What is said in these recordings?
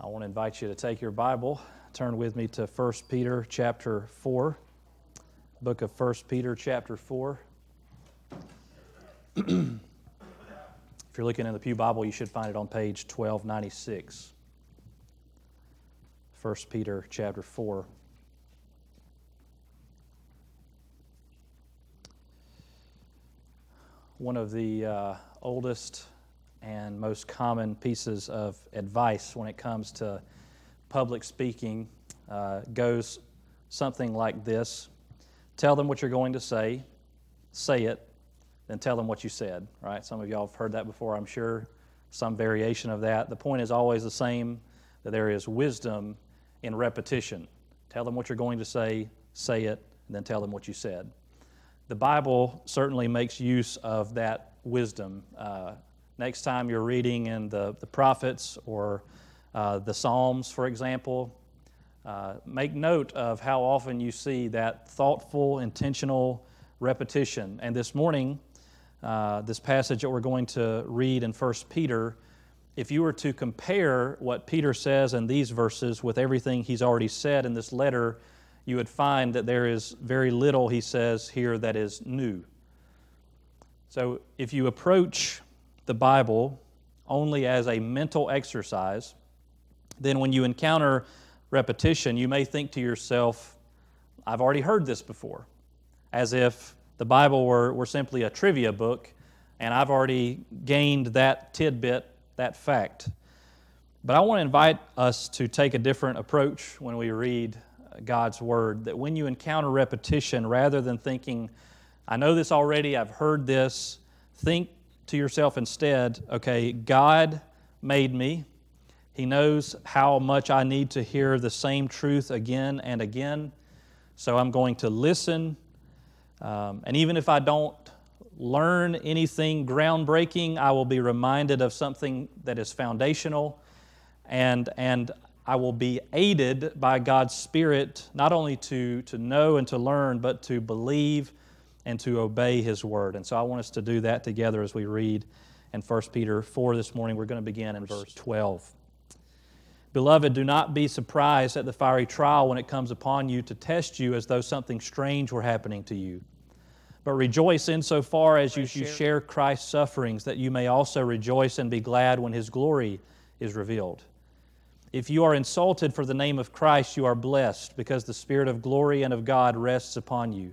I want to invite you to take your Bible, turn with me to 1 Peter chapter 4, book of 1 Peter chapter 4. if you're looking in the Pew Bible, you should find it on page 1296. 1 Peter chapter 4. One of the uh, oldest and most common pieces of advice when it comes to public speaking uh, goes something like this Tell them what you're going to say, say it, then tell them what you said, right? Some of y'all have heard that before, I'm sure, some variation of that. The point is always the same that there is wisdom in repetition. Tell them what you're going to say, say it, and then tell them what you said. The Bible certainly makes use of that wisdom. Uh, next time you're reading in the, the prophets or uh, the Psalms, for example, uh, make note of how often you see that thoughtful, intentional repetition. And this morning, uh, this passage that we're going to read in 1 Peter, if you were to compare what Peter says in these verses with everything he's already said in this letter, you would find that there is very little, he says here, that is new. So if you approach the Bible only as a mental exercise, then when you encounter repetition, you may think to yourself, I've already heard this before, as if the Bible were, were simply a trivia book and I've already gained that tidbit, that fact. But I want to invite us to take a different approach when we read uh, God's Word. That when you encounter repetition, rather than thinking, I know this already, I've heard this, think to yourself instead, okay, God made me. He knows how much I need to hear the same truth again and again. So I'm going to listen. Um, and even if I don't learn anything groundbreaking, I will be reminded of something that is foundational. And, and I will be aided by God's Spirit not only to, to know and to learn, but to believe and to obey His Word. And so I want us to do that together as we read in 1 Peter 4 this morning. We're going to begin in verse 12. Beloved, do not be surprised at the fiery trial when it comes upon you to test you as though something strange were happening to you. But rejoice insofar as you, you share Christ's sufferings, that you may also rejoice and be glad when His glory is revealed. If you are insulted for the name of Christ, you are blessed, because the Spirit of glory and of God rests upon you.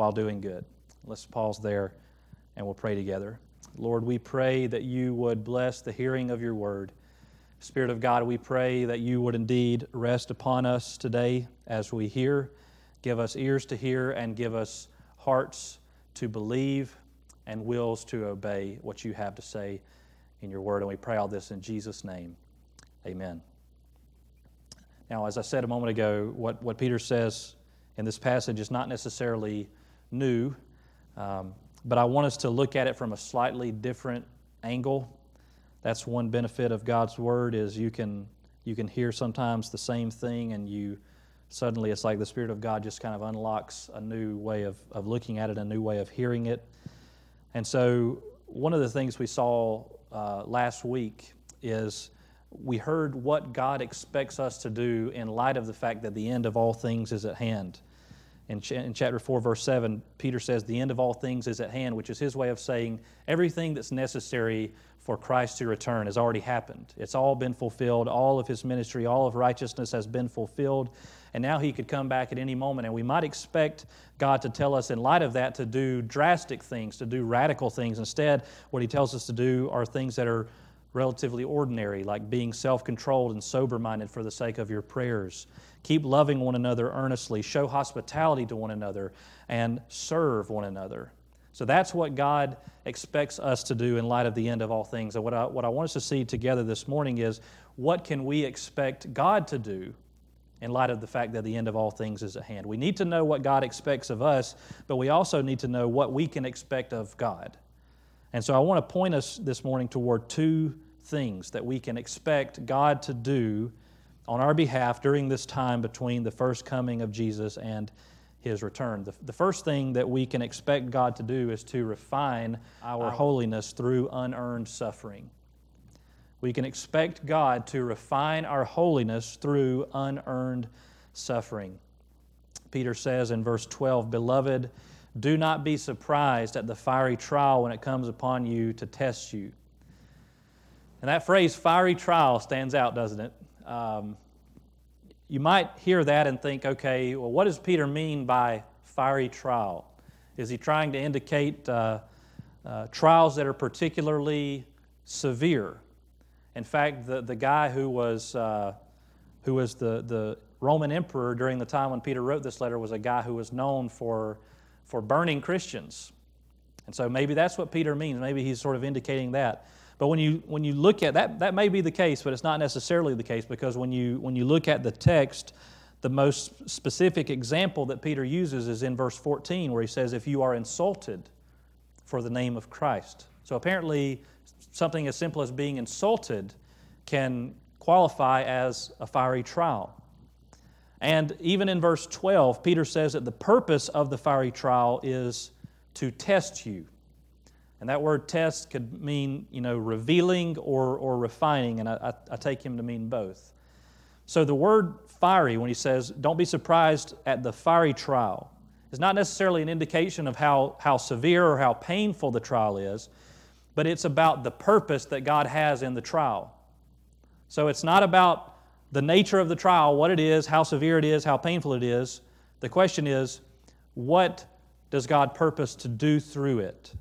while doing good. Let's pause there and we'll pray together. Lord, we pray that you would bless the hearing of your word. Spirit of God, we pray that you would indeed rest upon us today as we hear. Give us ears to hear and give us hearts to believe and wills to obey what you have to say in your word. And we pray all this in Jesus' name. Amen. Now, as I said a moment ago, what, what Peter says in this passage is not necessarily new, um, but I want us to look at it from a slightly different angle. That's one benefit of God's word is you can you can hear sometimes the same thing and you suddenly it's like the Spirit of God just kind of unlocks a new way of, of looking at it, a new way of hearing it. And so one of the things we saw uh, last week is we heard what God expects us to do in light of the fact that the end of all things is at hand. In, ch- in chapter 4, verse 7, Peter says, The end of all things is at hand, which is his way of saying everything that's necessary for Christ to return has already happened. It's all been fulfilled. All of his ministry, all of righteousness has been fulfilled. And now he could come back at any moment. And we might expect God to tell us, in light of that, to do drastic things, to do radical things. Instead, what he tells us to do are things that are relatively ordinary, like being self controlled and sober minded for the sake of your prayers. Keep loving one another earnestly, show hospitality to one another, and serve one another. So that's what God expects us to do in light of the end of all things. And what I, what I want us to see together this morning is what can we expect God to do in light of the fact that the end of all things is at hand. We need to know what God expects of us, but we also need to know what we can expect of God. And so I want to point us this morning toward two things that we can expect God to do on our behalf during this time between the first coming of Jesus and his return. The, the first thing that we can expect God to do is to refine our holiness through unearned suffering. We can expect God to refine our holiness through unearned suffering. Peter says in verse 12, Beloved, do not be surprised at the fiery trial when it comes upon you to test you. And that phrase, fiery trial, stands out, doesn't it? Um, you might hear that and think, okay, well, what does Peter mean by fiery trial? Is he trying to indicate uh, uh, trials that are particularly severe? In fact, the, the guy who was, uh, who was the, the Roman emperor during the time when Peter wrote this letter was a guy who was known for, for burning Christians. And so maybe that's what Peter means. Maybe he's sort of indicating that. But when you, when you look at that, that may be the case, but it's not necessarily the case because when you, when you look at the text, the most specific example that Peter uses is in verse 14, where he says, If you are insulted for the name of Christ. So apparently, something as simple as being insulted can qualify as a fiery trial. And even in verse 12, Peter says that the purpose of the fiery trial is to test you. And that word test could mean, you know, revealing or, or refining, and I, I, I take him to mean both. So the word fiery, when he says, don't be surprised at the fiery trial, is not necessarily an indication of how, how severe or how painful the trial is, but it's about the purpose that God has in the trial. So it's not about the nature of the trial, what it is, how severe it is, how painful it is. The question is, what does God purpose to do through it?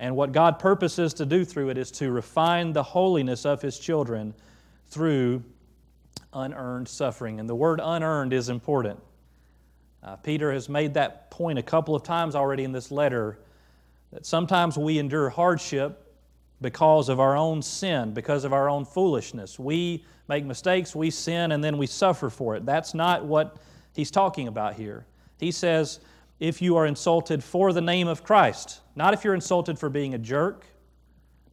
And what God purposes to do through it is to refine the holiness of His children through unearned suffering. And the word unearned is important. Uh, Peter has made that point a couple of times already in this letter that sometimes we endure hardship because of our own sin, because of our own foolishness. We make mistakes, we sin, and then we suffer for it. That's not what he's talking about here. He says, if you are insulted for the name of Christ, not if you're insulted for being a jerk,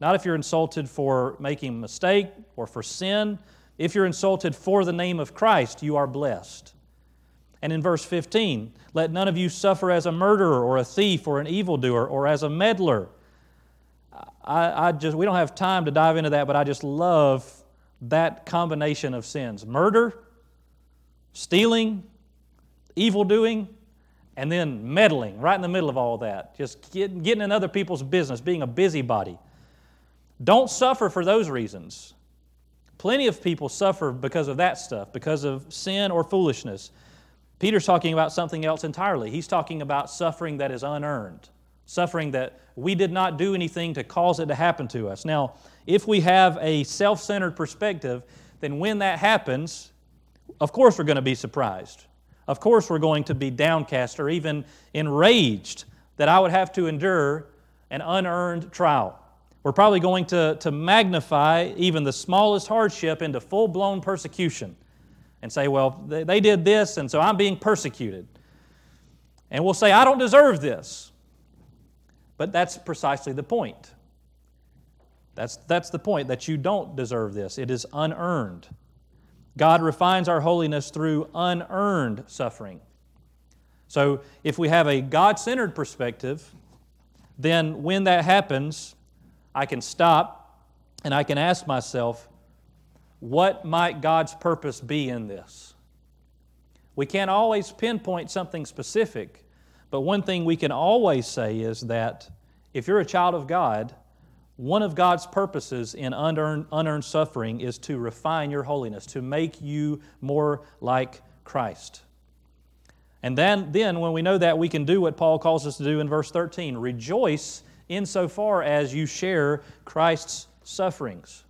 not if you're insulted for making a mistake or for sin. If you're insulted for the name of Christ, you are blessed. And in verse 15, let none of you suffer as a murderer or a thief or an evildoer or as a meddler. I, I, just, we don't have time to dive into that, but I just love that combination of sins murder, stealing, evil doing, and then meddling right in the middle of all that. Just get, getting in other people's business, being a busybody. Don't suffer for those reasons. Plenty of people suffer because of that stuff, because of sin or foolishness. Peter's talking about something else entirely. He's talking about suffering that is unearned, suffering that we did not do anything to cause it to happen to us. Now, if we have a self centered perspective, then when that happens, of course we're going to be surprised. Of course we're going to be downcast or even enraged that I would have to endure an unearned trial. We're probably going to, to magnify even the smallest hardship into full blown persecution and say, well, they, they did this, and so I'm being persecuted. And we'll say, I don't deserve this. But that's precisely the point. That's, that's the point, that you don't deserve this. It is unearned. God refines our holiness through unearned suffering. So if we have a God centered perspective, then when that happens, I can stop and I can ask myself, what might God's purpose be in this? We can't always pinpoint something specific, but one thing we can always say is that if you're a child of God, one of God's purposes in unearned, unearned suffering is to refine your holiness, to make you more like Christ. And then, then, when we know that, we can do what Paul calls us to do in verse 13 rejoice insofar as you share Christ's sufferings.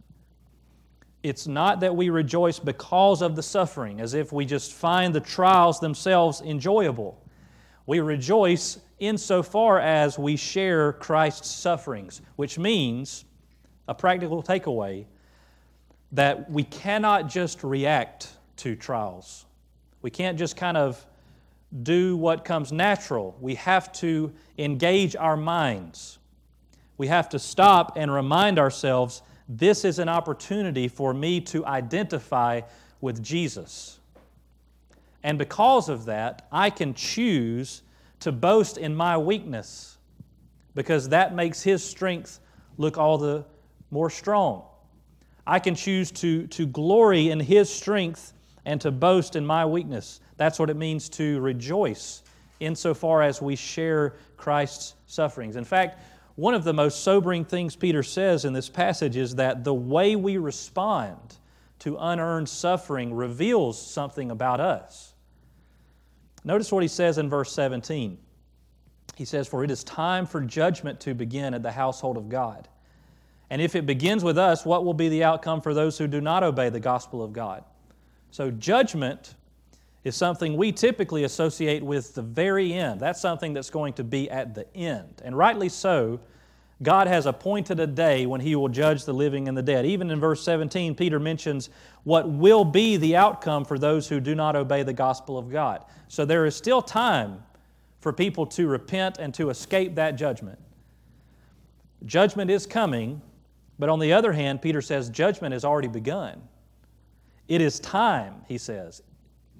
It's not that we rejoice because of the suffering, as if we just find the trials themselves enjoyable. We rejoice insofar as we share Christ's sufferings, which means, a practical takeaway, that we cannot just react to trials. We can't just kind of do what comes natural. We have to engage our minds. We have to stop and remind ourselves this is an opportunity for me to identify with Jesus. And because of that, I can choose to boast in my weakness because that makes His strength look all the more strong. I can choose to, to glory in His strength and to boast in my weakness. That's what it means to rejoice insofar as we share Christ's sufferings. In fact, one of the most sobering things Peter says in this passage is that the way we respond to unearned suffering reveals something about us. Notice what he says in verse 17. He says, For it is time for judgment to begin at the household of God. And if it begins with us, what will be the outcome for those who do not obey the gospel of God? So, judgment is something we typically associate with the very end. That's something that's going to be at the end. And rightly so, God has appointed a day when He will judge the living and the dead. Even in verse 17, Peter mentions what will be the outcome for those who do not obey the gospel of God. So there is still time for people to repent and to escape that judgment. Judgment is coming, but on the other hand, Peter says judgment has already begun. It is time, he says,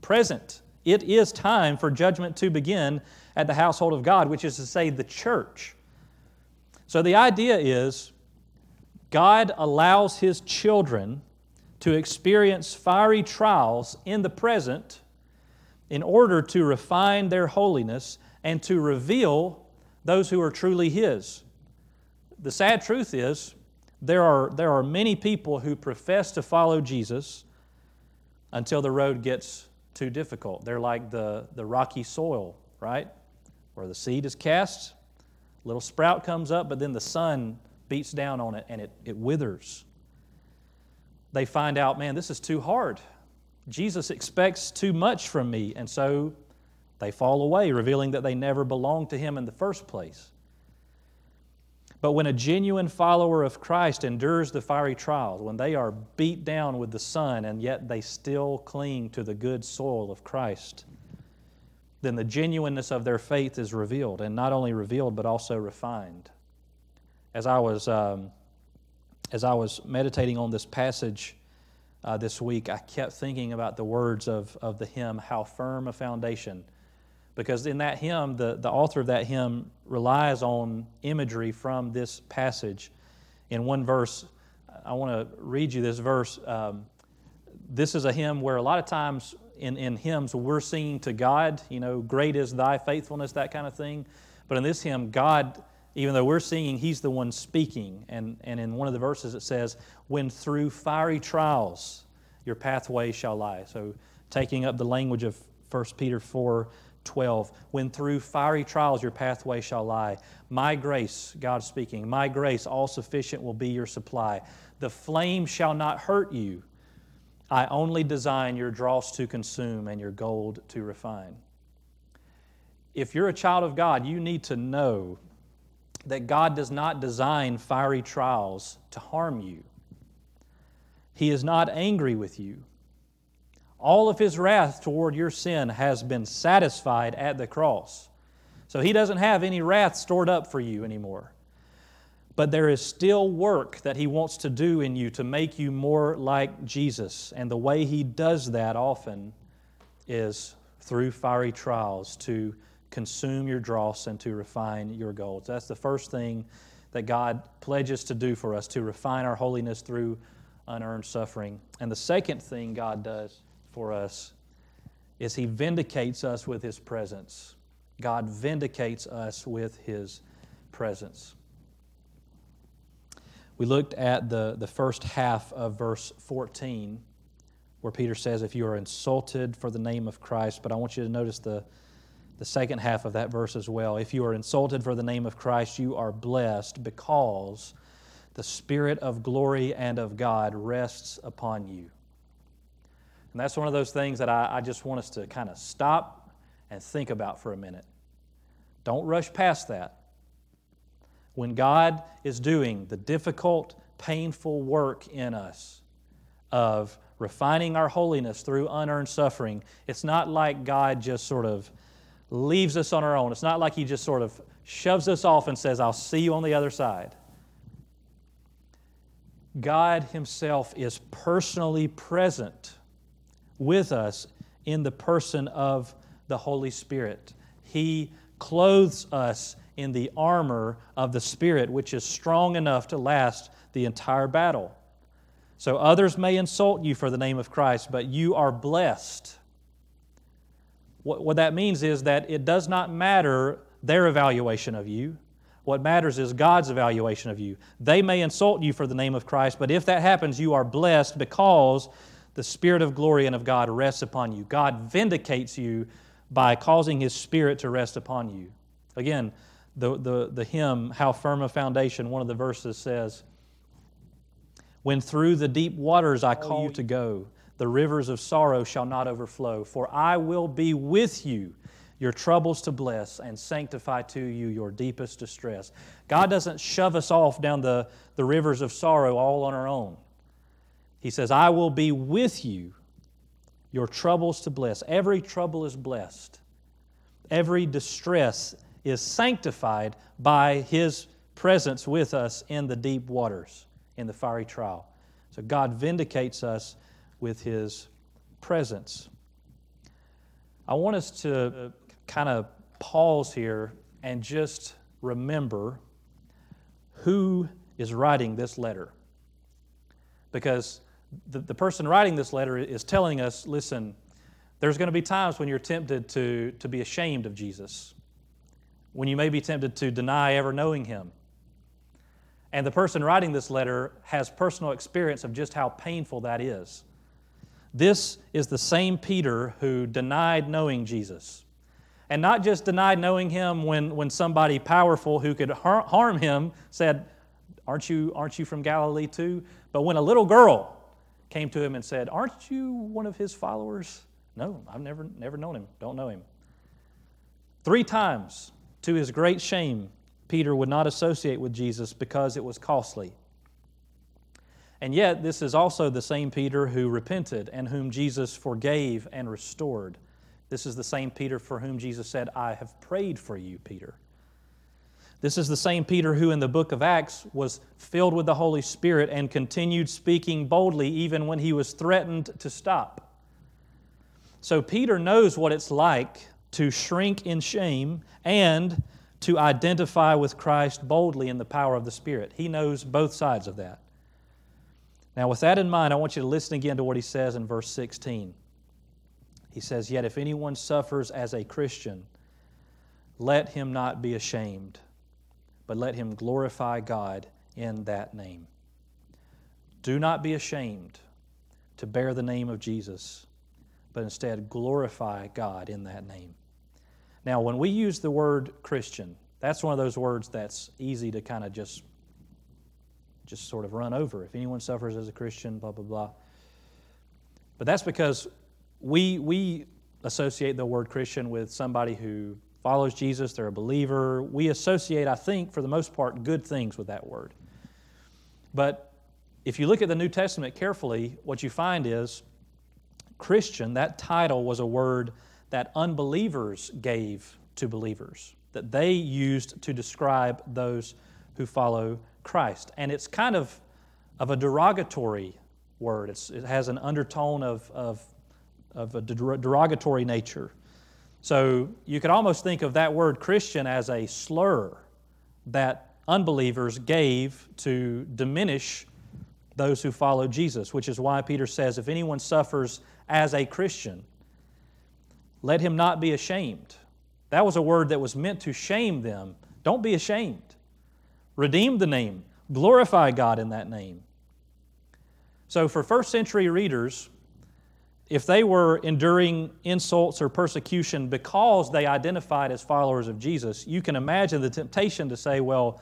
present. It is time for judgment to begin at the household of God, which is to say, the church. So the idea is God allows His children to experience fiery trials in the present in order to refine their holiness and to reveal those who are truly His. The sad truth is, there are, there are many people who profess to follow Jesus until the road gets too difficult. They're like the, the rocky soil, right? Where the seed is cast, little sprout comes up, but then the sun beats down on it and it, it withers. They find out, man, this is too hard. Jesus expects too much from me, and so they fall away, revealing that they never belonged to Him in the first place. But when a genuine follower of Christ endures the fiery trials, when they are beat down with the sun and yet they still cling to the good soil of Christ, then the genuineness of their faith is revealed, and not only revealed, but also refined. As I was, um, as I was meditating on this passage uh, this week, I kept thinking about the words of, of the hymn, How Firm a Foundation because in that hymn, the, the author of that hymn relies on imagery from this passage. In one verse, I want to read you this verse. Um, this is a hymn where a lot of times in, in hymns we're singing to God, you know, great is thy faithfulness, that kind of thing. But in this hymn, God, even though we're singing, He's the one speaking. And, and in one of the verses it says, When through fiery trials your pathway shall lie. So taking up the language of 1 Peter 4 12. When through fiery trials your pathway shall lie, my grace, God speaking, my grace, all sufficient, will be your supply. The flame shall not hurt you. I only design your dross to consume and your gold to refine. If you're a child of God, you need to know that God does not design fiery trials to harm you. He is not angry with you. All of his wrath toward your sin has been satisfied at the cross. So he doesn't have any wrath stored up for you anymore. But there is still work that he wants to do in you to make you more like Jesus. And the way he does that often is through fiery trials to consume your dross and to refine your gold. That's the first thing that God pledges to do for us, to refine our holiness through unearned suffering. And the second thing God does for us is He vindicates us with His presence. God vindicates us with His presence. We looked at the, the first half of verse 14, where Peter says, If you are insulted for the name of Christ, but I want you to notice the, the second half of that verse as well. If you are insulted for the name of Christ, you are blessed because the Spirit of glory and of God rests upon you. And that's one of those things that I, I just want us to kind of stop and think about for a minute. Don't rush past that. When God is doing the difficult, painful work in us, of refining our holiness through unearned suffering. It's not like God just sort of leaves us on our own. It's not like He just sort of shoves us off and says, I'll see you on the other side. God Himself is personally present with us in the person of the Holy Spirit. He clothes us in the armor of the Spirit, which is strong enough to last the entire battle. So others may insult you for the name of Christ, but you are blessed. What, what that means is that it does not matter their evaluation of you. What matters is God's evaluation of you. They may insult you for the name of Christ, but if that happens, you are blessed because the Spirit of glory and of God rests upon you. God vindicates you by causing His Spirit to rest upon you. Again, the, the, the hymn, How Firm a Foundation, one of the verses says, When through the deep waters I oh, call you to go, the rivers of sorrow shall not overflow, for I will be with you your troubles to bless and sanctify to you your deepest distress. God doesn't shove us off down the, the rivers of sorrow all on our own. He says, I will be with you your troubles to bless. Every trouble is blessed, every distress is sanctified by His presence with us in the deep waters, in the fiery trial. So God vindicates us with His presence. I want us to uh, kind of pause here and just remember who is writing this letter. Because the, the person writing this letter is telling us listen, there's going to be times when you're tempted to, to be ashamed of Jesus, when you may be tempted to deny ever knowing him. And the person writing this letter has personal experience of just how painful that is. This is the same Peter who denied knowing Jesus and not just denied knowing him when, when somebody powerful who could har- harm him said, aren't you, aren't you from Galilee too? But when a little girl came to him and said, Aren't you one of his followers? No, I've never, never known him, don't know him. Three times, to his great shame, Peter would not associate with Jesus because it was costly. And yet, this is also the same Peter who repented and whom Jesus forgave and restored. This is the same Peter for whom Jesus said, I have prayed for you, Peter. This is the same Peter who, in the book of Acts, was filled with the Holy Spirit and continued speaking boldly even when he was threatened to stop. So, Peter knows what it's like to shrink in shame and to identify with Christ boldly in the power of the Spirit. He knows both sides of that. Now, with that in mind, I want you to listen again to what he says in verse 16. He says, Yet if anyone suffers as a Christian, let him not be ashamed, but let him glorify God in that name. Do not be ashamed to bear the name of Jesus, but instead glorify God in that name. Now, when we use the word Christian, that's one of those words that's easy to kind of just just sort of run over. If anyone suffers as a Christian, blah blah blah. But that's because we, we associate the word Christian with somebody who follows Jesus, they're a believer. We associate, I think, for the most part, good things with that word. But if you look at the New Testament carefully, what you find is Christian, that title was a word that unbelievers gave to believers, that they used to describe those who follow Christ. And it's kind of, of a derogatory word, it's, it has an undertone of, of of a derogatory nature. So you could almost think of that word Christian as a slur that unbelievers gave to diminish those who follow Jesus, which is why Peter says, if anyone suffers as a Christian, let him not be ashamed. That was a word that was meant to shame them. Don't be ashamed. Redeem the name, glorify God in that name. So, for first century readers, if they were enduring insults or persecution because they identified as followers of Jesus, you can imagine the temptation to say, well,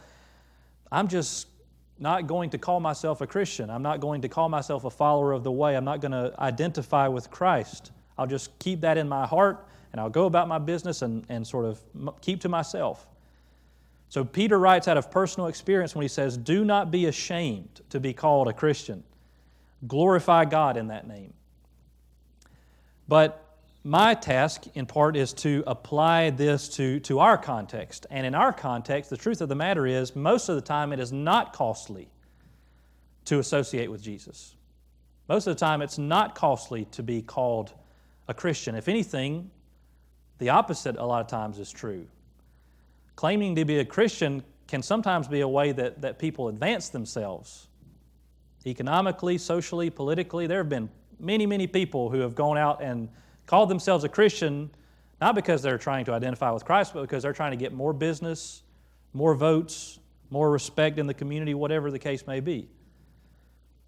I'm just not going to call myself a Christian. I'm not going to call myself a follower of the way. I'm not going to identify with Christ. I'll just keep that in my heart and I'll go about my business and, and sort of keep to myself. So Peter writes out of personal experience when he says, Do not be ashamed to be called a Christian. glorify God in that name. But my task, in part, is to apply this to, to our context. And in our context, the truth of the matter is, most of the time, it is not costly to associate with Jesus. Most of the time, it's not costly to be called a Christian. If anything, the opposite a lot of times is true. Claiming to be a Christian can sometimes be a way that, that people advance themselves economically, socially, politically. There have been many, many people who have gone out and called themselves a Christian not because they're trying to identify with Christ, but because they're trying to get more business, more votes, more respect in the community, whatever the case may be.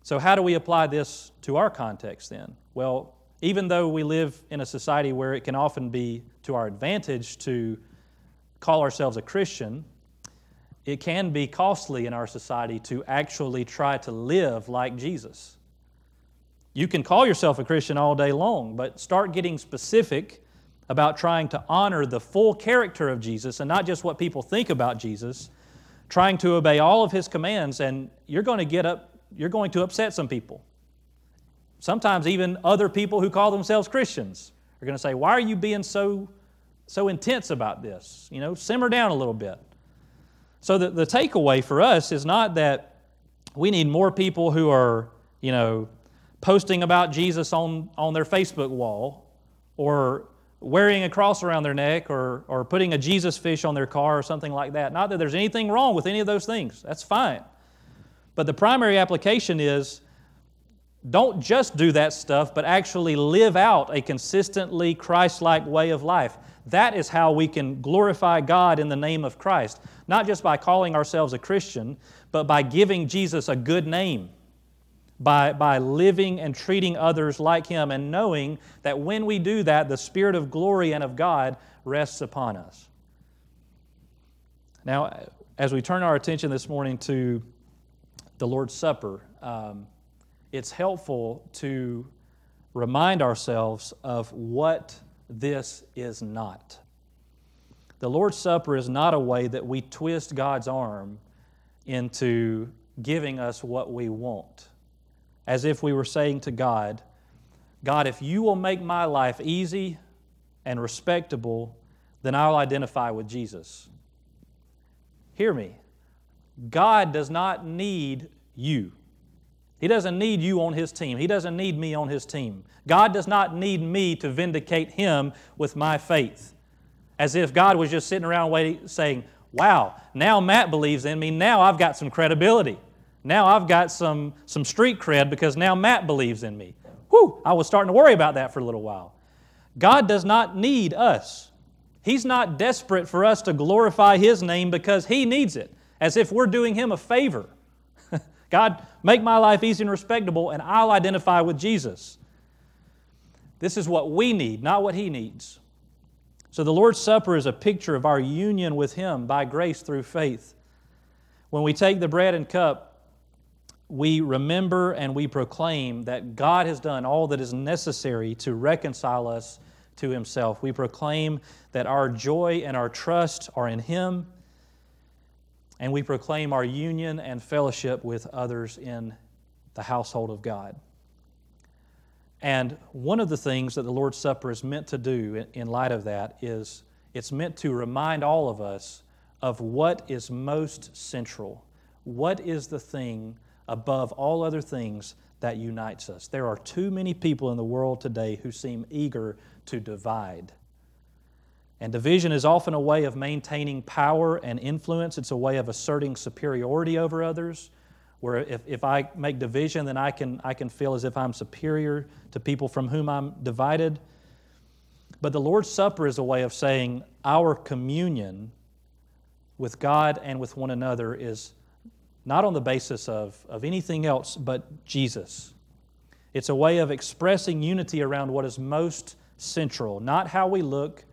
So, how do we apply this to our context then? Well, even though we live in a society where it can often be to our advantage to call ourselves a Christian, it can be costly in our society to actually try to live like Jesus. You can call yourself a Christian all day long, but start getting specific about trying to honor the full character of Jesus and not just what people think about Jesus, trying to obey all of his commands, and you're going to get up, you're going to upset some people. Sometimes even other people who call themselves Christians are going to say, Why are you being so, so intense about this? You know, simmer down a little bit. So the, the takeaway for us is not that we need more people who are, you know, posting about Jesus on, on their Facebook wall or wearing a cross around their neck or, or putting a Jesus fish on their car or something like that. Not that there's anything wrong with any of those things, that's fine. But the primary application is don't just do that stuff, but actually live out a consistently Christ like way of life. That is how we can glorify God in the name of Christ, not just by calling ourselves a Christian, but by giving Jesus a good name by, by living and treating others like Him and knowing that when we do that, the Spirit of glory and of God rests upon us. Now, as we turn our attention this morning to the Lord's Supper, um, it's helpful to remind ourselves of what this is not. The Lord's Supper is not a way that we twist God's arm into giving us what we want as if we were saying to God, God, if you will make my life easy and respectable, then I'll identify with Jesus. Hear me. God does not need you. He doesn't need you on His team. He doesn't need me on His team. God does not need me to vindicate Him with my faith. As if God was just sitting around waiting, saying, Wow, now Matt believes in me. Now I've got some credibility. Now I've got some, some street cred because now Matt believes in me. Whew, I was starting to worry about that for a little while. God does not need us. He's not desperate for us to glorify His name because He needs it, as if we're doing Him a favor. God, make my life easy and respectable, and I'll identify with Jesus. This is what we need, not what He needs. So the Lord's Supper is a picture of our union with Him by grace through faith. When we take the bread and cup, we remember and we proclaim that God has done all that is necessary to reconcile us to Himself. We proclaim that our joy and our trust are in Him, and we proclaim our union and fellowship with others in the household of God. And one of the things that the Lord's Supper is meant to do in light of that is it's meant to remind all of us of what is most central. What is the thing above all other things that unites us. There are too many people in the world today who seem eager to divide. And division is often a way of maintaining power and influence. It's a way of asserting superiority over others, where if, if I make division, then I can, I can feel as if I'm superior to people from whom I'm divided. But the Lord's Supper is a way of saying our communion with God and with one another is not on the basis of, of anything else but Jesus. It's a way of expressing unity around what is most central, not how we look,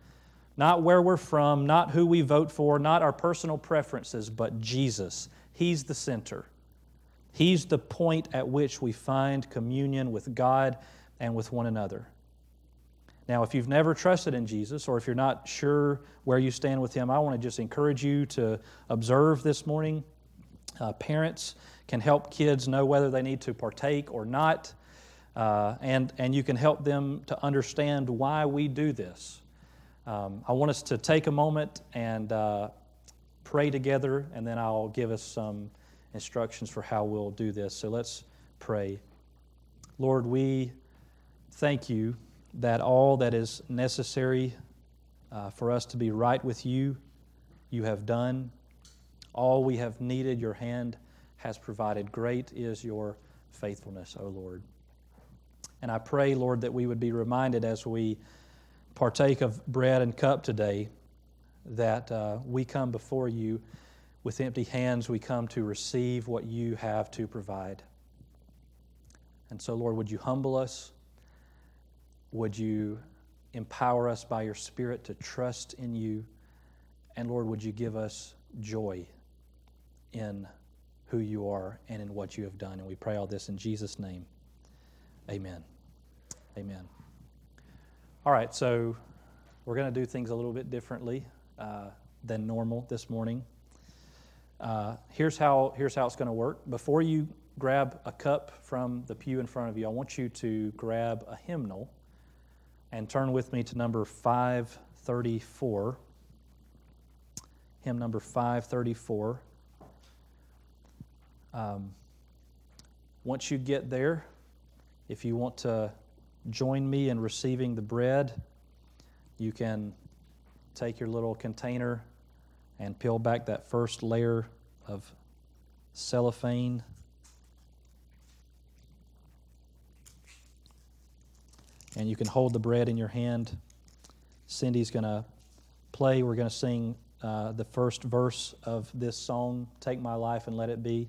not where we're from, not who we vote for, not our personal preferences, but Jesus. He's the center. He's the point at which we find communion with God and with one another. Now, if you've never trusted in Jesus, or if you're not sure where you stand with Him, I want to just encourage you to observe this morning uh, parents, can help kids know whether they need to partake or not. Uh, and, and you can help them to understand why we do this. Um, I want us to take a moment and uh, pray together, and then I'll give us some instructions for how we'll do this. So let's pray. Lord, we thank you that all that is necessary uh, for us to be right with you, you have done. All we have needed, your hand has provided. Great is your faithfulness, O Lord. And I pray, Lord, that we would be reminded as we partake of bread and cup today that uh, we come before you with empty hands. We come to receive what you have to provide. And so, Lord, would you humble us? Would you empower us by your Spirit to trust in you? And Lord, would you give us joy in who you are and in what you have done? And we pray all this in Jesus' name. Amen. Amen. All right, so we're going to do things a little bit differently uh, than normal this morning. Uh, here's, how, here's how it's going to work. Before you grab a cup from the pew in front of you, I want you to grab a hymnal and turn with me to number 534. Hymn number 534. Um, once you get there, if you want to join me in receiving the bread, you can take your little container and peel back that first layer of cellophane. And you can hold the bread in your hand. Cindy's going to play. We're going to sing uh, the first verse of this song, Take My Life and Let It Be.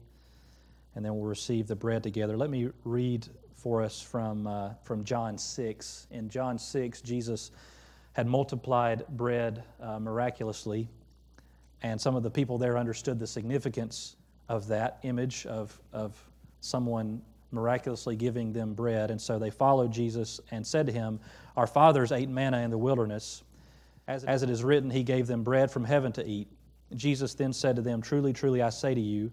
And then we'll receive the bread together. Let me read for us from, uh, from John 6. In John 6, Jesus had multiplied bread uh, miraculously, and some of the people there understood the significance of that image of, of someone miraculously giving them bread. And so they followed Jesus and said to him, Our fathers ate manna in the wilderness. As it, as it is written, He gave them bread from heaven to eat. Jesus then said to them, Truly, truly, I say to you,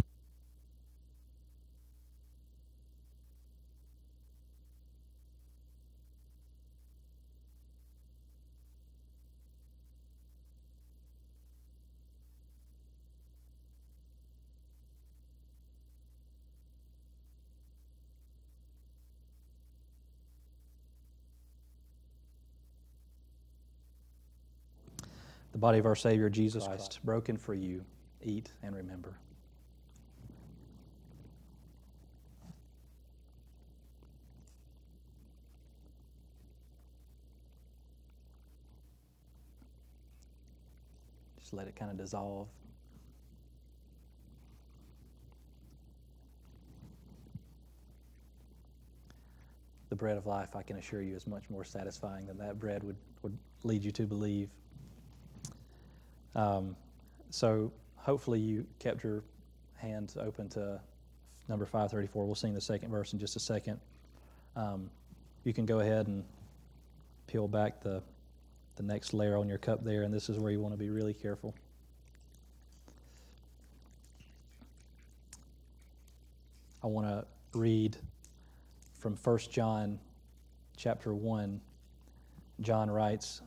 Body of our Savior Jesus Christ, broken for you. Eat and remember. Just let it kind of dissolve. The bread of life, I can assure you, is much more satisfying than that bread would, would lead you to believe. Um, so hopefully you kept your hands open to number 534. We'll sing the second verse in just a second. Um, you can go ahead and peel back the, the next layer on your cup there, and this is where you want to be really careful. I want to read from 1 John chapter 1. John writes,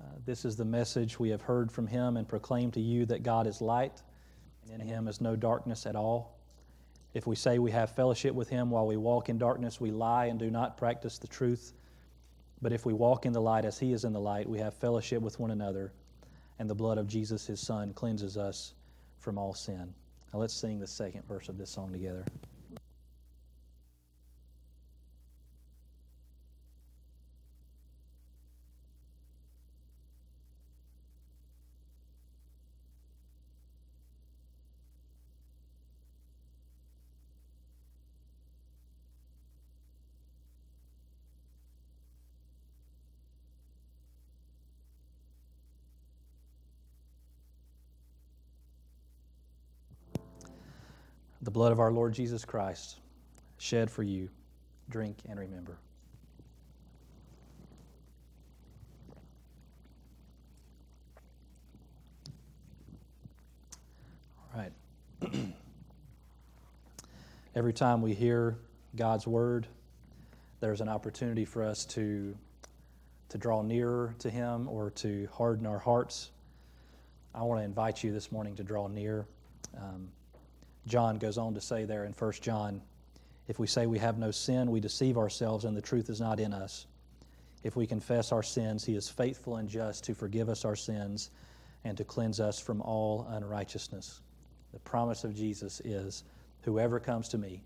uh, this is the message we have heard from him and proclaim to you that God is light, and in him is no darkness at all. If we say we have fellowship with him while we walk in darkness, we lie and do not practice the truth. But if we walk in the light as he is in the light, we have fellowship with one another, and the blood of Jesus, his son, cleanses us from all sin. Now let's sing the second verse of this song together. The blood of our Lord Jesus Christ, shed for you. Drink and remember. All right. Every time we hear God's word, there's an opportunity for us to, to draw nearer to Him or to harden our hearts. I want to invite you this morning to draw near. Um, John goes on to say there in 1 John, if we say we have no sin, we deceive ourselves and the truth is not in us. If we confess our sins, he is faithful and just to forgive us our sins and to cleanse us from all unrighteousness. The promise of Jesus is whoever comes to me,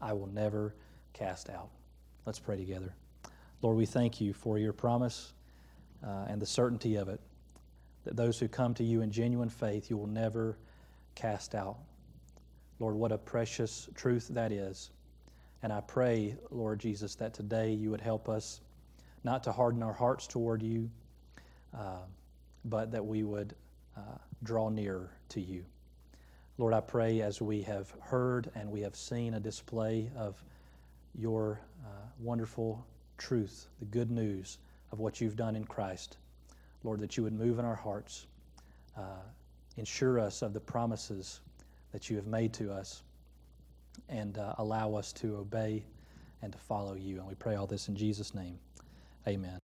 I will never cast out. Let's pray together. Lord, we thank you for your promise uh, and the certainty of it that those who come to you in genuine faith, you will never cast out. Lord, what a precious truth that is. And I pray, Lord Jesus, that today you would help us not to harden our hearts toward you, uh, but that we would uh, draw nearer to you. Lord, I pray as we have heard and we have seen a display of your uh, wonderful truth, the good news of what you've done in Christ, Lord, that you would move in our hearts, uh, ensure us of the promises that you have made to us, and uh, allow us to obey and to follow you. And we pray all this in Jesus' name. Amen.